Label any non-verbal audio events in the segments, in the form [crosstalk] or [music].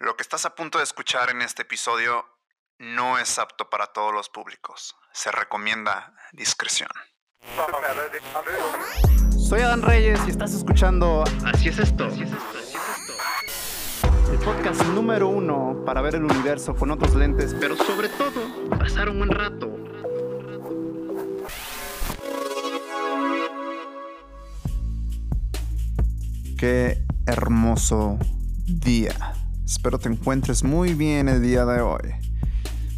Lo que estás a punto de escuchar en este episodio no es apto para todos los públicos. Se recomienda discreción. Soy Adán Reyes y estás escuchando Así es esto. El podcast número uno para ver el universo con otros lentes, pero sobre todo pasar un buen rato. Qué hermoso día. Espero te encuentres muy bien el día de hoy.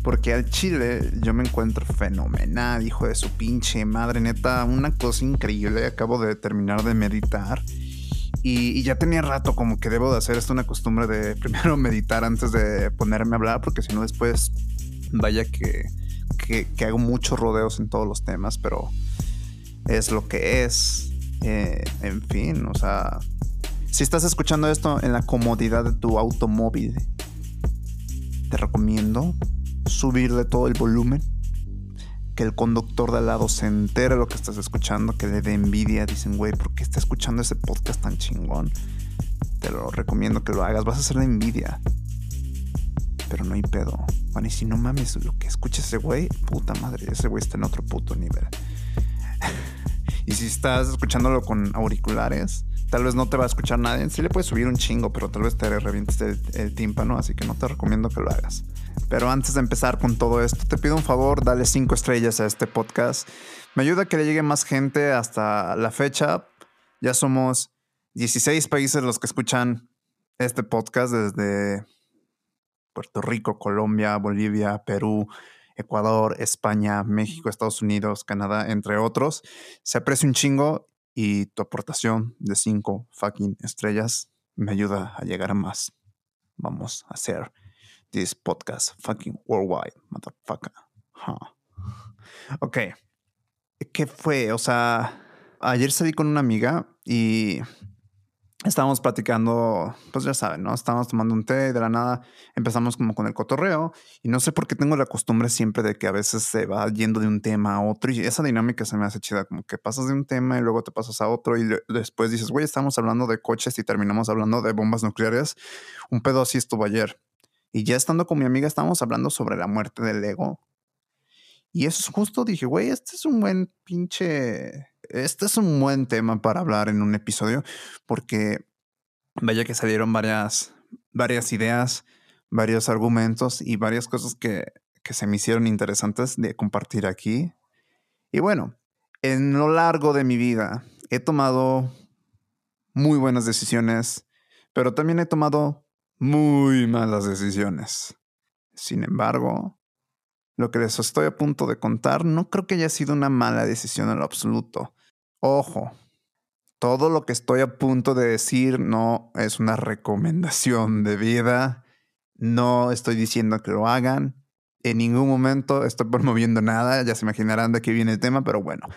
Porque al chile yo me encuentro fenomenal, hijo de su pinche madre, neta, una cosa increíble. Acabo de terminar de meditar. Y, ya tenía rato como que debo de hacer esto una costumbre de [laughs] primero meditar antes de ponerme a hablar, porque si no después vaya que, que, hago muchos rodeos en todos los temas, pero es lo que es. Eh, en fin, o sea, si estás escuchando esto en la comodidad de tu automóvil, te recomiendo subirle todo el volumen, que el conductor de al lado se entere lo que estás escuchando, que le dé envidia. Dicen, güey, ¿por qué está escuchando ese podcast tan chingón? Te lo recomiendo que lo hagas, vas a hacer la envidia. Pero no hay pedo. Bueno, y si no mames, lo que escucha ese güey, puta madre, ese güey está en otro puto nivel. [laughs] y si estás escuchándolo con auriculares, Tal vez no te va a escuchar nadie. Sí le puedes subir un chingo, pero tal vez te revientes el, tímpano, así que no te recomiendo que lo hagas. Pero antes de empezar con todo esto, te pido un favor, dale cinco estrellas a este podcast. Me ayuda a que le llegue más gente hasta la fecha. Ya somos 16 países los que escuchan este podcast desde Puerto Rico, Colombia, Bolivia, Perú, Ecuador, España, México, Estados Unidos, Canadá, entre otros. Se aprecia un chingo y tu aportación de 5 fucking estrellas me ayuda a llegar a más. Vamos a hacer this podcast fucking worldwide, motherfucker. Ok. ¿Qué fue? O sea, ayer salí con una amiga y estábamos platicando, pues ya saben, ¿no? Estábamos tomando un té y de la nada empezamos como con el cotorreo y no sé por qué tengo la costumbre siempre de que a veces se va yendo de un tema a otro y esa dinámica se me hace chida, como que pasas de un tema y luego te pasas a otro y después dices, güey, estamos hablando de coches y terminamos hablando de bombas nucleares. Un pedo así estuvo ayer. Y ya estando con mi amiga estábamos hablando sobre la muerte del ego. Y eso es justo, dije, güey, este es un buen pinche este es un buen tema para hablar en un episodio porque vaya que salieron varias, varias ideas, varios argumentos y varias cosas que, que se me hicieron interesantes de compartir aquí. Y bueno, en lo largo de mi vida he tomado muy buenas decisiones, pero también he tomado muy malas decisiones. Sin embargo, lo que les estoy a punto de contar no creo que haya sido una mala decisión en lo absoluto. Ojo, todo lo que estoy a punto de decir no es una recomendación de vida. No estoy diciendo que lo hagan. En ningún momento estoy promoviendo nada. Ya se imaginarán de qué viene el tema, pero bueno,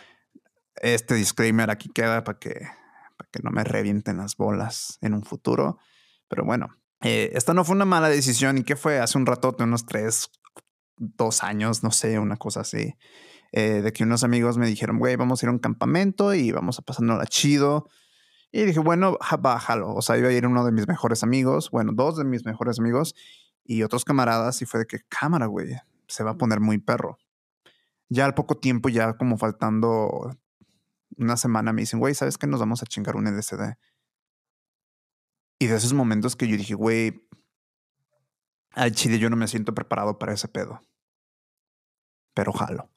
este disclaimer aquí queda para que, para que no me revienten las bolas en un futuro. Pero bueno, eh, esta no fue una mala decisión. ¿Y qué fue? Hace un ratote, unos tres, dos años, no sé, una cosa así. Eh, de que unos amigos me dijeron, güey, vamos a ir a un campamento y vamos a pasárnosla chido. Y dije, bueno, bájalo. O sea, iba a ir uno de mis mejores amigos, bueno, dos de mis mejores amigos y otros camaradas. Y fue de que, cámara, güey, se va a poner muy perro. Ya al poco tiempo, ya como faltando una semana, me dicen, güey, ¿sabes qué? Nos vamos a chingar un LCD. Y de esos momentos que yo dije, güey, al chile yo no me siento preparado para ese pedo. Pero jalo.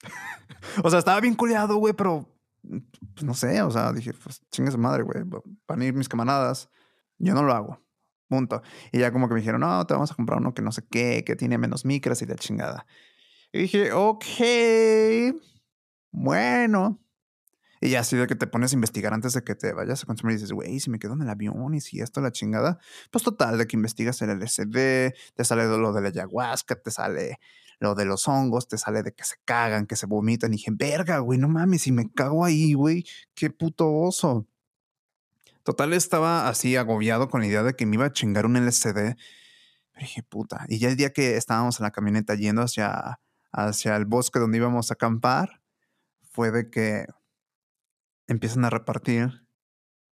[laughs] o sea, estaba bien culeado, güey, pero pues, no sé, o sea, dije, pues chingue su madre, güey, van a ir mis camaradas. Yo no lo hago. Punto. Y ya como que me dijeron, no, te vamos a comprar uno que no sé qué, que tiene menos micras y de chingada. Y dije, ok, bueno. Y así de que te pones a investigar antes de que te vayas a consumir y dices, güey, si me quedo en el avión y si esto la chingada, pues total, de que investigas el LSD, te sale lo de la ayahuasca, te sale lo de los hongos, te sale de que se cagan, que se vomitan. Y dije, verga, güey, no mames, si me cago ahí, güey, qué puto oso. Total, estaba así agobiado con la idea de que me iba a chingar un LCD. Pero dije, puta. Y ya el día que estábamos en la camioneta yendo hacia, hacia el bosque donde íbamos a acampar, fue de que empiezan a repartir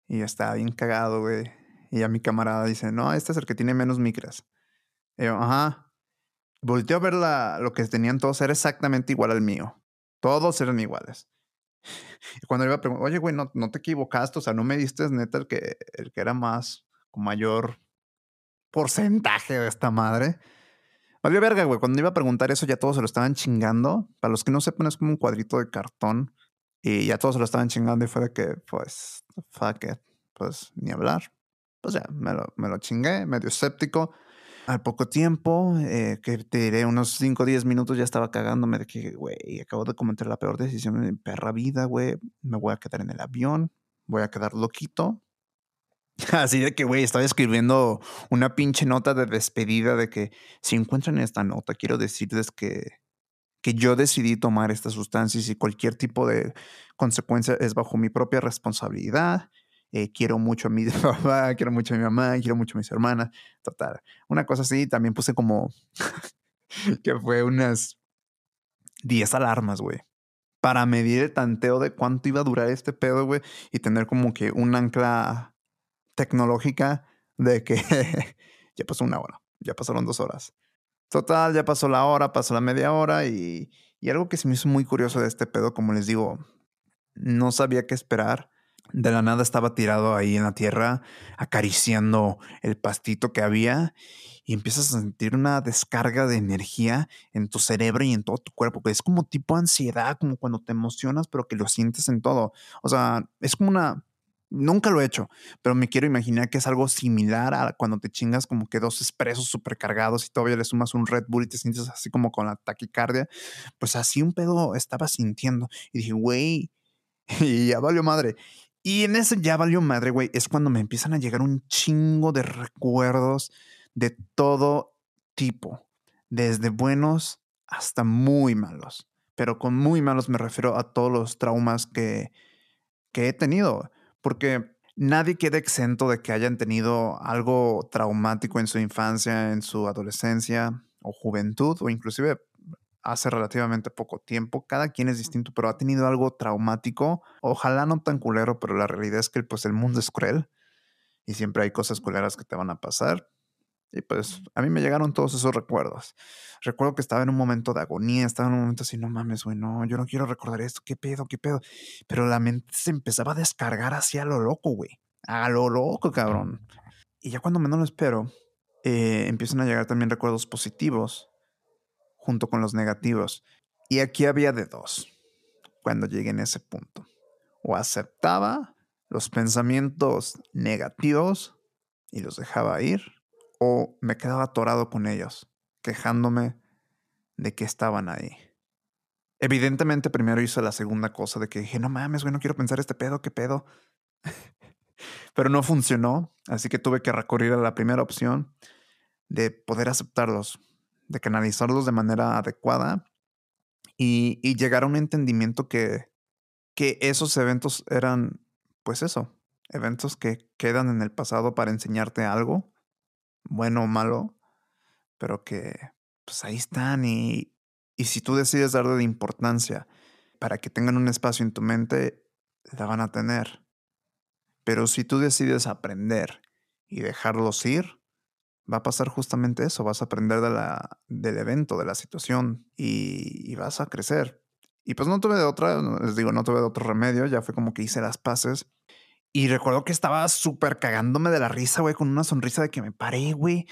y estaba bien cagado, güey. Y a mi camarada dice, no, este es el que tiene menos micras. Y yo, ajá. Volteo a ver la, lo que tenían todos, era exactamente igual al mío. Todos eran iguales. [laughs] Y cuando iba a preguntar, oye, güey, no, no te equivocaste, o sea, no me diste neta el que, el que era más, con mayor porcentaje de esta madre. Valió verga, güey. Cuando iba a preguntar eso, ya todos se lo estaban chingando. Para los que no sepan, es como un cuadrito de cartón. Y ya todos lo estaban chingando y fue de que, pues, fuck it. Pues, ni hablar. Pues ya, me lo, me lo chingué, medio escéptico. Al poco tiempo, eh, que te diré unos 5 o 10 minutos, ya estaba cagándome de que, güey, acabo de cometer la peor decisión de mi perra vida, güey. Me voy a quedar en el avión, voy a quedar loquito. [laughs] Así de que, güey, estaba escribiendo una pinche nota de despedida de que si encuentran esta nota, quiero decirles que, que yo decidí tomar estas sustancias y cualquier tipo de consecuencia es bajo mi propia responsabilidad. Eh, quiero mucho a mi [laughs] papá, quiero mucho a mi mamá, quiero mucho a mis hermanas. Total. Una cosa así, también puse como [laughs] que fue unas 10 alarmas, güey. Para medir el tanteo de cuánto iba a durar este pedo, güey. Y tener como que un ancla tecnológica de que [laughs] ya pasó una hora, ya pasaron dos horas. Total, ya pasó la hora, pasó la media hora y, y algo que se me hizo muy curioso de este pedo, como les digo, no sabía qué esperar. De la nada estaba tirado ahí en la tierra, acariciando el pastito que había y empiezas a sentir una descarga de energía en tu cerebro y en todo tu cuerpo, que es como tipo ansiedad, como cuando te emocionas, pero que lo sientes en todo. O sea, es como una, Nunca lo he hecho, pero me quiero imaginar que es algo similar a cuando te chingas como que dos expresos supercargados y todavía le sumas un Red Bull y te sientes así como con la taquicardia. Pues así un pedo estaba sintiendo. Y dije, güey, [laughs] y ya valió madre. Y en ese ya valió madre, güey, es cuando me empiezan a llegar un chingo de recuerdos de todo tipo, desde buenos hasta muy malos. Pero con muy malos me refiero a todos los traumas que, que he tenido porque nadie queda exento de que hayan tenido algo traumático en su infancia, en su adolescencia o juventud, o inclusive hace relativamente poco tiempo. Cada quien es distinto, pero ha tenido algo traumático. Ojalá no tan culero, pero la realidad es que pues, el mundo es cruel y siempre hay cosas culeras que te van a pasar. Y pues a mí me llegaron todos esos recuerdos. Recuerdo que estaba en un momento de agonía, estaba en un momento así, no mames, güey, no, yo no quiero recordar esto, qué pedo, qué pedo. Pero la mente se empezaba a descargar así a lo loco, güey. A lo loco, cabrón. Y ya cuando menos lo espero, eh, empiezan a llegar también recuerdos positivos junto con los negativos. Y aquí había de dos cuando llegué en ese punto. O aceptaba los pensamientos negativos y los dejaba ir o me quedaba atorado con ellos, quejándome de que estaban ahí. Evidentemente primero hice la segunda cosa de que dije, no mames, güey, no quiero pensar este pedo, qué pedo. [laughs] Pero no funcionó, así que tuve que recurrir a la primera opción de poder aceptarlos, de canalizarlos de manera adecuada y, y llegar a un entendimiento que, que esos eventos eran, pues eso, eventos que quedan en el pasado para enseñarte algo bueno o malo, pero que pues ahí están y, y si tú decides darle de importancia para que tengan un espacio en tu mente, la van a tener. Pero si tú decides aprender y dejarlos ir, va a pasar justamente eso, vas a aprender de la, del evento, de la situación y, y vas a crecer. Y pues no tuve de otra, les digo, no tuve de otro remedio, ya fue como que hice las paces y recuerdo que estaba súper cagándome de la risa, güey, con una sonrisa de que me paré, güey.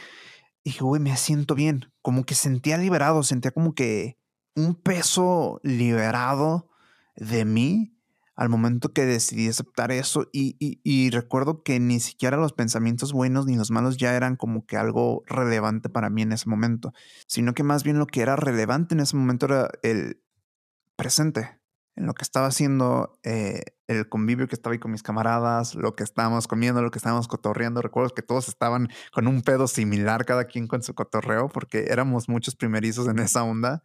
Y dije, güey, me siento bien. Como que sentía liberado, sentía como que un peso liberado de mí al momento que decidí aceptar eso. Y, y, recuerdo que ni siquiera los pensamientos buenos ni los malos ya eran como que algo relevante para mí en ese momento, sino que más bien lo que era relevante en ese momento era el presente en lo que estaba haciendo, eh, el convivio que estaba ahí con mis camaradas, lo que estábamos comiendo, lo que estábamos cotorreando. Recuerdo que todos estaban con un pedo similar, cada quien con su cotorreo, porque éramos muchos primerizos en esa onda.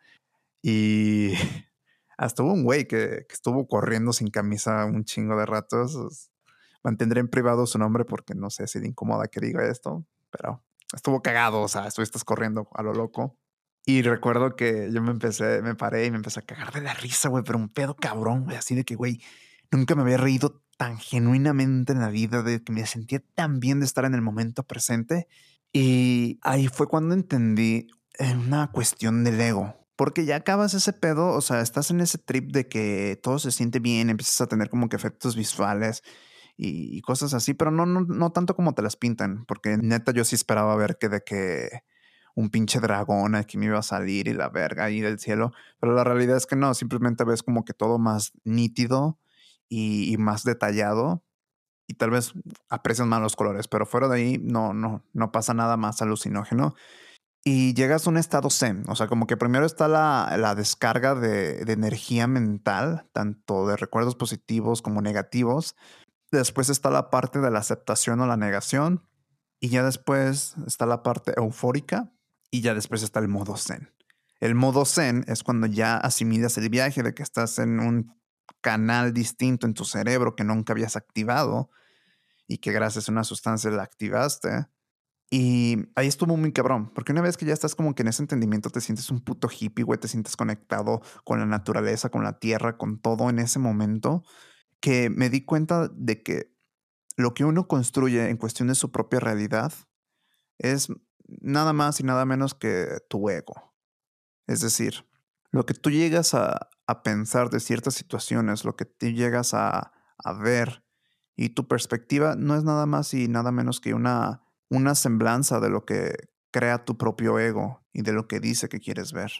Y [laughs] hasta hubo un güey que, estuvo corriendo sin camisa un chingo de ratos. Mantendré en privado su nombre porque no sé si le incomoda que diga esto, pero estuvo cagado, o sea, estuviste corriendo a lo loco. Y recuerdo que yo me empecé, me paré y me empecé a cagar de la risa, güey, pero un pedo cabrón, güey, así de que, güey, nunca me había reído tan genuinamente en la vida, de que me sentía tan bien de estar en el momento presente. Y ahí fue cuando entendí una cuestión del ego. Porque ya acabas ese pedo, o sea, estás en ese trip de que todo se siente bien, empiezas a tener como que efectos visuales y, cosas así, pero no, no, no tanto como te las pintan, porque neta yo sí esperaba ver que de que un pinche dragón aquí me iba a salir y la verga ahí del cielo, pero la realidad es que no, simplemente ves como que todo más nítido y, más detallado y tal vez aprecias más los colores, pero fuera de ahí no, no, no pasa nada más alucinógeno. Y llegas a un estado zen, o sea, como que primero está la, la descarga de, de, energía mental, tanto de recuerdos positivos como negativos. Después está la parte de la aceptación o la negación. Y ya después está la parte eufórica, y ya después está el modo zen. El modo zen es cuando ya asimilas el viaje de que estás en un canal distinto en tu cerebro que nunca habías activado y que gracias a una sustancia la activaste. Y ahí estuvo muy cabrón, porque una vez que ya estás como que en ese entendimiento te sientes un puto hippie, güey, te sientes conectado con la naturaleza, con la tierra, con todo en ese momento, que me di cuenta de que lo que uno construye en cuestión de su propia realidad es nada más y nada menos que tu ego. Es decir, lo que tú llegas a, pensar de ciertas situaciones, lo que tú llegas a, ver y tu perspectiva no es nada más y nada menos que una, una semblanza de lo que crea tu propio ego y de lo que dice que quieres ver.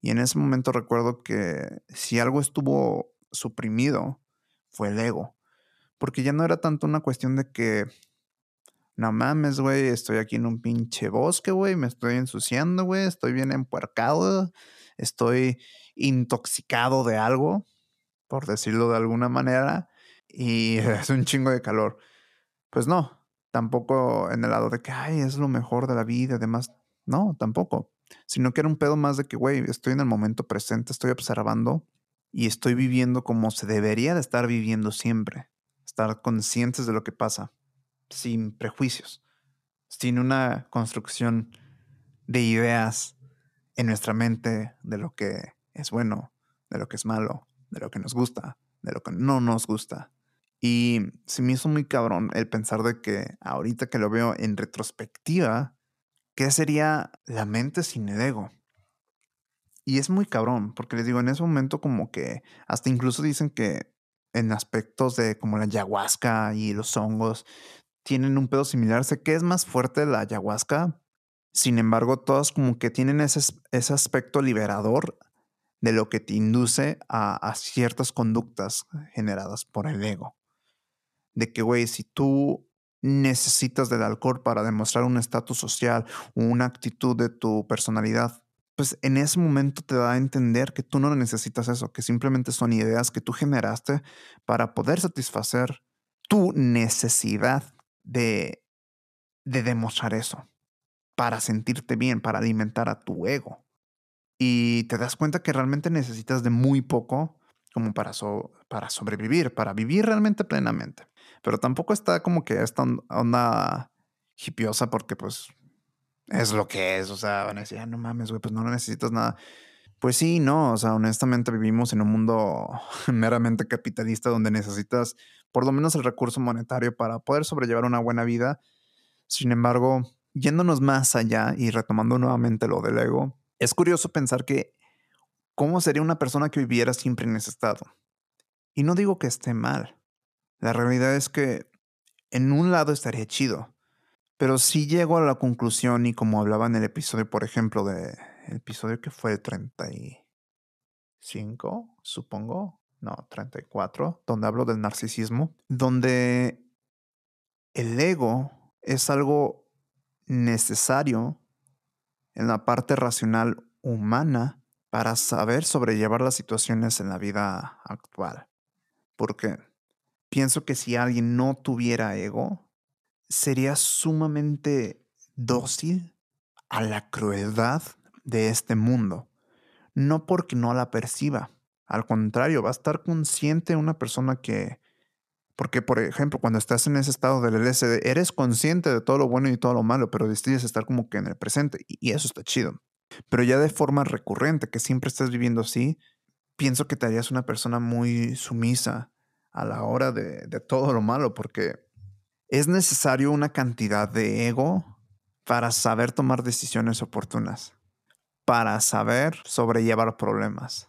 Y en ese momento recuerdo que si algo estuvo suprimido, fue el ego. Porque ya no era tanto una cuestión de que no mames, güey, estoy aquí en un pinche bosque, güey, me estoy ensuciando, güey, estoy bien empuercado, estoy intoxicado de algo, por decirlo de alguna manera, y [laughs] es un chingo de calor. Pues no, tampoco en el lado de que, ay, es lo mejor de la vida, además, no, tampoco, sino que era un pedo más de que, güey, estoy en el momento presente, estoy observando y estoy viviendo como se debería de estar viviendo siempre, estar conscientes de lo que pasa sin prejuicios, sin una construcción de ideas en nuestra mente de lo que es bueno, de lo que es malo, de lo que nos gusta, de lo que no nos gusta. Y se me hizo muy cabrón el pensar de que ahorita que lo veo en retrospectiva, ¿qué sería la mente sin el ego? Y es muy cabrón, porque les digo, en ese momento como que hasta incluso dicen que en aspectos de como la ayahuasca y los hongos, tienen un pedo similar. Sé que es más fuerte la ayahuasca. Sin embargo, todas como que tienen ese, ese aspecto liberador de lo que te induce a, ciertas conductas generadas por el ego. De que, güey, si tú necesitas del alcohol para demostrar un estatus social o una actitud de tu personalidad, pues en ese momento te da a entender que tú no necesitas eso, que simplemente son ideas que tú generaste para poder satisfacer tu necesidad de, de demostrar eso, para sentirte bien, para alimentar a tu ego. Y te das cuenta que realmente necesitas de muy poco como para, para sobrevivir, para vivir realmente plenamente. Pero tampoco está como que esta onda hipiosa porque pues es lo que es. O sea, van a decir, ah, no mames, güey, pues no necesitas nada. Pues sí, no, o sea, honestamente vivimos en un mundo [laughs] meramente capitalista donde necesitas por lo menos el recurso monetario para poder sobrellevar una buena vida. Sin embargo, yéndonos más allá y retomando nuevamente lo del ego, es curioso pensar que cómo sería una persona que viviera siempre en ese estado. Y no digo que esté mal. La realidad es que en un lado estaría chido. Pero si llego a la conclusión y como hablaba en el episodio, por ejemplo, de el episodio que fue el 35, supongo, no, 34, donde hablo del narcisismo, donde el ego es algo necesario en la parte racional humana para saber sobrellevar las situaciones en la vida actual. Porque pienso que si alguien no tuviera ego, sería sumamente dócil a la crueldad de este mundo. No porque no la perciba, al contrario, va a estar consciente una persona que, porque por ejemplo, cuando estás en ese estado del LSD, eres consciente de todo lo bueno y todo lo malo, pero decides estar como que en el presente y eso está chido. Pero ya de forma recurrente, que siempre estás viviendo así, pienso que te harías una persona muy sumisa a la hora de, de todo lo malo, porque es necesario una cantidad de ego para saber tomar decisiones oportunas, para saber sobrellevar problemas.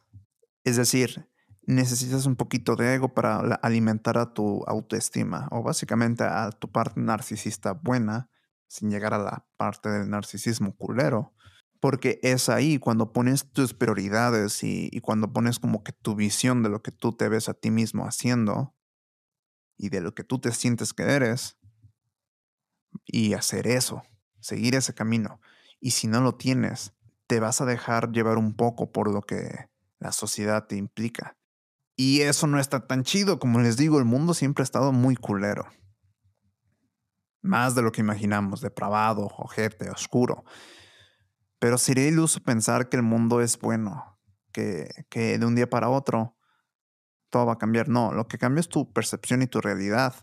Es decir, necesitas un poquito de ego para alimentar a tu autoestima o básicamente a tu parte narcisista buena sin llegar a la parte del narcisismo culero. Porque es ahí cuando pones tus prioridades y, cuando pones como que tu visión de lo que tú te ves a ti mismo haciendo y de lo que tú te sientes que eres y hacer eso, seguir ese camino. Y si no lo tienes, te vas a dejar llevar un poco por lo que la sociedad te implica. Y eso no está tan chido, como les digo, el mundo siempre ha estado muy culero. Más de lo que imaginamos, depravado, ojete, oscuro. Pero sería iluso pensar que el mundo es bueno, que, que de un día para otro todo va a cambiar. No, lo que cambia es tu percepción y tu realidad.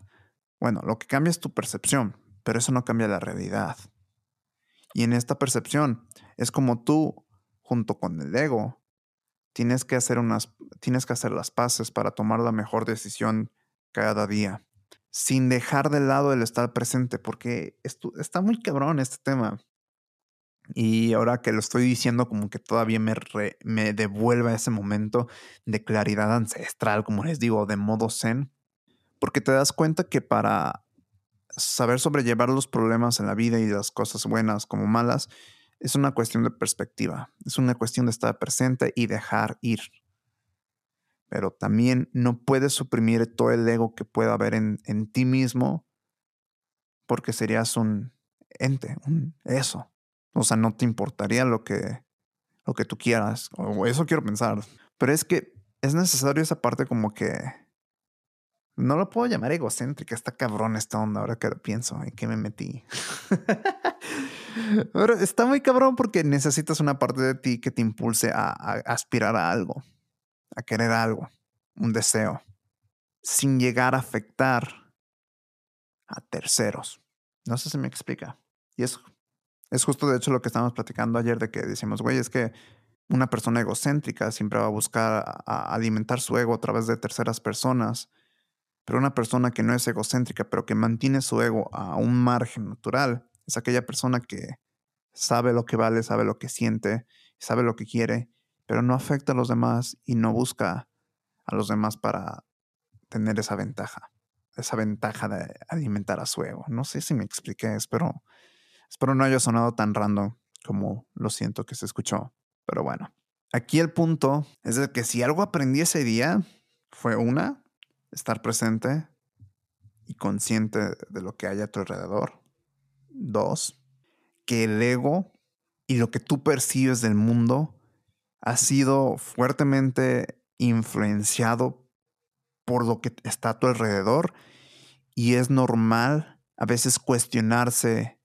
Bueno, lo que cambia es tu percepción, pero eso no cambia la realidad. Y en esta percepción es como tú, junto con el ego, tienes que hacer unas, tienes que hacer las paces para tomar la mejor decisión cada día, sin dejar de lado el estar presente, porque esto, está muy cabrón este tema. Y ahora que lo estoy diciendo, como que todavía me, me devuelve ese momento de claridad ancestral, como les digo, de modo zen, porque te das cuenta que para saber sobrellevar los problemas en la vida y las cosas buenas como malas, es una cuestión de perspectiva, es una cuestión de estar presente y dejar ir. Pero también no puedes suprimir todo el ego que pueda haber en, en ti mismo porque serías un ente, un eso. O sea, no te importaría lo que, lo que tú quieras, o eso quiero pensar. Pero es que es necesario esa parte como que... No lo puedo llamar egocéntrica, está cabrón esta onda ahora que lo pienso, en qué me metí. [laughs] Pero está muy cabrón porque necesitas una parte de ti que te impulse a, aspirar a algo, a querer algo, un deseo, sin llegar a afectar a terceros. No sé si me explica. Y es, es justo de hecho lo que estábamos platicando ayer de que decimos, güey, es que una persona egocéntrica siempre va a buscar alimentar su ego a través de terceras personas. Pero una persona que no es egocéntrica, pero que mantiene su ego a un margen natural, es aquella persona que sabe lo que vale, sabe lo que siente, sabe lo que quiere, pero no afecta a los demás y no busca a los demás para tener esa ventaja, esa ventaja de alimentar a su ego. No sé si me expliqué, espero, espero no haya sonado tan random como lo siento que se escuchó, pero bueno. Aquí el punto es de que si algo aprendí ese día fue una, estar presente y consciente de lo que hay a tu alrededor. Dos, que el ego y lo que tú percibes del mundo ha sido fuertemente influenciado por lo que está a tu alrededor y es normal a veces cuestionarse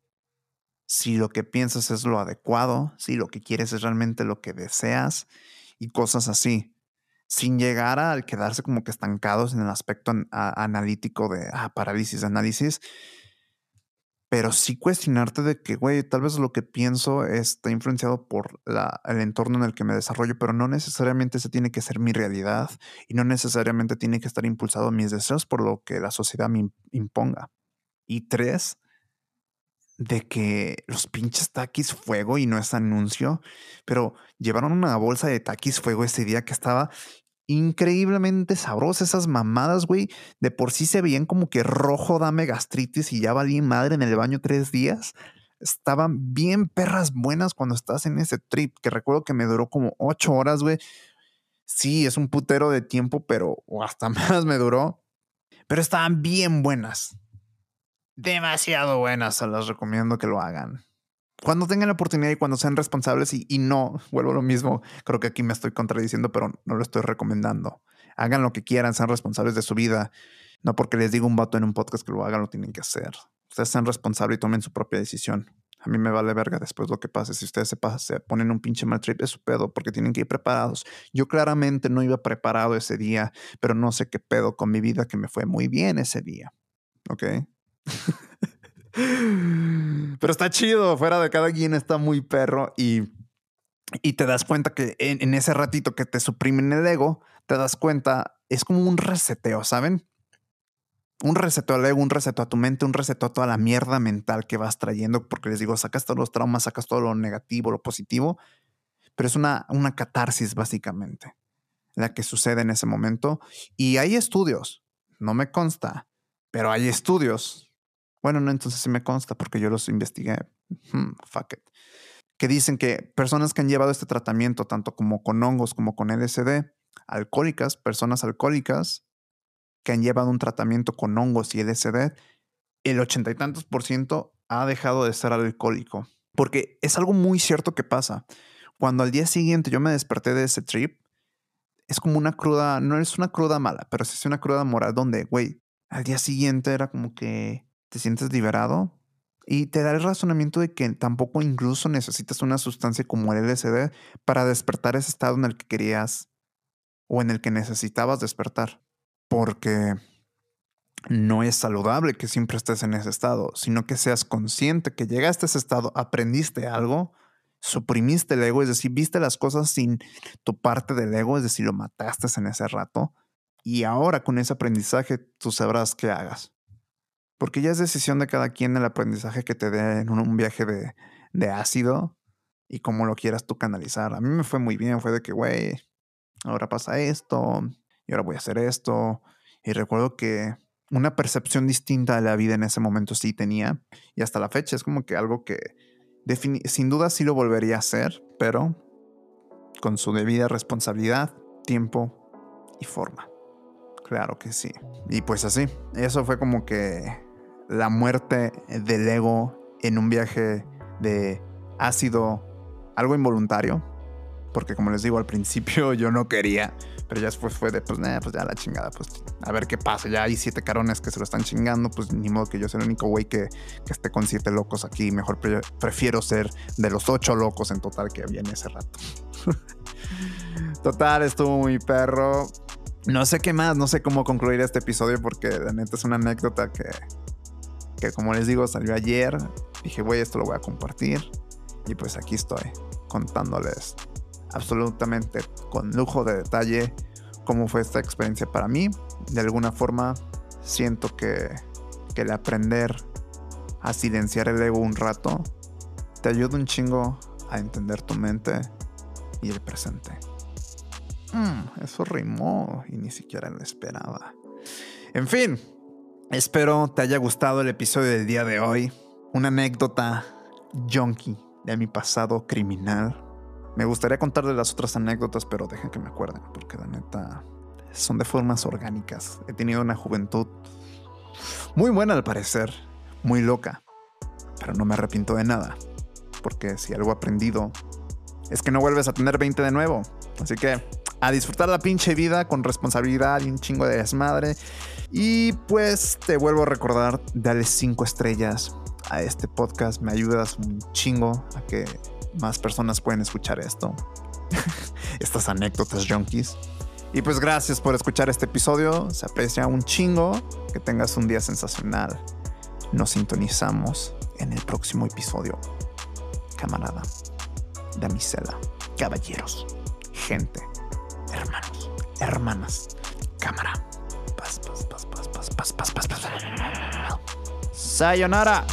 si lo que piensas es lo adecuado, si lo que quieres es realmente lo que deseas y cosas así, sin llegar a quedarse como que estancados en el aspecto analítico de ah, parálisis análisis, pero sí cuestionarte de que, güey, tal vez lo que pienso está influenciado por la, el entorno en el que me desarrollo, pero no necesariamente ese tiene que ser mi realidad y no necesariamente tiene que estar impulsado mis deseos por lo que la sociedad me imponga. Y tres, de que los pinches taquis fuego y no es anuncio, pero llevaron una bolsa de taquis fuego ese día que estaba increíblemente sabrosas esas mamadas, güey. De por sí se veían como que rojo dame gastritis y ya valí madre en el baño tres días. Estaban bien perras buenas cuando estás en ese trip, que recuerdo que me duró como ocho horas, güey. Sí, es un putero de tiempo, pero hasta [laughs] más me duró. Pero estaban bien buenas. Demasiado buenas, se las recomiendo que lo hagan cuando tengan la oportunidad y cuando sean responsables y, no, vuelvo a lo mismo, creo que aquí me estoy contradiciendo, pero no lo estoy recomendando. Hagan lo que quieran, sean responsables de su vida. No porque les diga un vato en un podcast que lo hagan, lo tienen que hacer. Ustedes sean responsables y tomen su propia decisión. A mí me vale verga después lo que pase. Si ustedes se, se ponen un pinche mal trip, es su pedo, porque tienen que ir preparados. Yo claramente no iba preparado ese día, pero no sé qué pedo con mi vida que me fue muy bien ese día. ¿Ok? [laughs] Pero está chido, fuera de cada quien está muy perro y, y te das cuenta que en, ese ratito que te suprimen el ego, te das cuenta, es como un reseteo, ¿saben? un reseto al ego, un reseto a tu mente, un reseto a toda la mierda mental que vas trayendo, porque les digo, sacas todos los traumas, sacas todo lo negativo, lo positivo, pero es una, una catarsis básicamente la que sucede en ese momento. Y hay estudios, no me consta, pero hay estudios. Bueno, no, entonces sí me consta porque yo los investigué. Hmm, fuck it. Que dicen que personas que han llevado este tratamiento, tanto como con hongos como con LSD, alcohólicas, personas alcohólicas que han llevado un tratamiento con hongos y LSD, el ochenta y tantos por ciento ha dejado de ser alcohólico. Porque es algo muy cierto que pasa. Cuando al día siguiente yo me desperté de ese trip, es como una cruda, no es una cruda mala, pero sí es una cruda moral donde, güey, al día siguiente era como que te sientes liberado y te da el razonamiento de que tampoco incluso necesitas una sustancia como el LSD para despertar ese estado en el que querías o en el que necesitabas despertar. Porque no es saludable que siempre estés en ese estado, sino que seas consciente que llegaste a ese estado, aprendiste algo, suprimiste el ego, es decir, viste las cosas sin tu parte del ego, es decir, lo mataste en ese rato, y ahora con ese aprendizaje tú sabrás qué hagas. Porque ya es decisión de cada quien el aprendizaje que te dé en un, viaje de, de ácido y cómo lo quieras tú canalizar. A mí me fue muy bien, fue de que, güey, ahora pasa esto, y ahora voy a hacer esto. Y recuerdo que una percepción distinta de la vida en ese momento sí tenía. Y hasta la fecha es como que algo que sin duda sí lo volvería a hacer, pero con su debida responsabilidad, tiempo y forma. Claro que sí. Y pues así, eso fue como que la muerte del ego en un viaje de ácido, algo involuntario, porque como les digo al principio [laughs] yo no quería, pero ya después fue de pues, pues ya la chingada, pues a ver qué pasa, ya hay siete carones que se lo están chingando, pues ni modo que yo sea el único güey que, que, esté con siete locos aquí, mejor prefiero ser de los ocho locos en total que había en ese rato. [laughs] total, estuvo muy perro. No sé qué más, no sé cómo concluir este episodio porque la neta es una anécdota que, que como les digo salió ayer. Dije, güey, esto lo voy a compartir. Y pues aquí estoy contándoles absolutamente con lujo de detalle cómo fue esta experiencia para mí. De alguna forma siento que, que el aprender a silenciar el ego un rato te ayuda un chingo a entender tu mente y el presente. Mm, eso rimó y ni siquiera lo esperaba. En fin, espero te haya gustado el episodio del día de hoy. Una anécdota junkie de mi pasado criminal me gustaría contarles las otras anécdotas, pero dejen que me acuerden, porque la neta son de formas orgánicas. He tenido una juventud muy buena al parecer, muy loca, pero no me arrepiento de nada, porque si algo he aprendido es que no vuelves a tener 20 de nuevo. Así que a disfrutar la pinche vida con responsabilidad y un chingo de desmadre. Y pues te vuelvo a recordar, dale 5 estrellas a este podcast, me ayudas un chingo a que más personas pueden escuchar esto. [laughs] Estas anécdotas junkies. Y pues gracias por escuchar este episodio. Se aprecia un chingo. Que tengas un día sensacional. Nos sintonizamos en el próximo episodio. Camarada, damisela, caballeros, gente, hermanos, hermanas, cámara. Paz, paz, paz, paz, paz, paz, paz, paz, paz. Sayonara.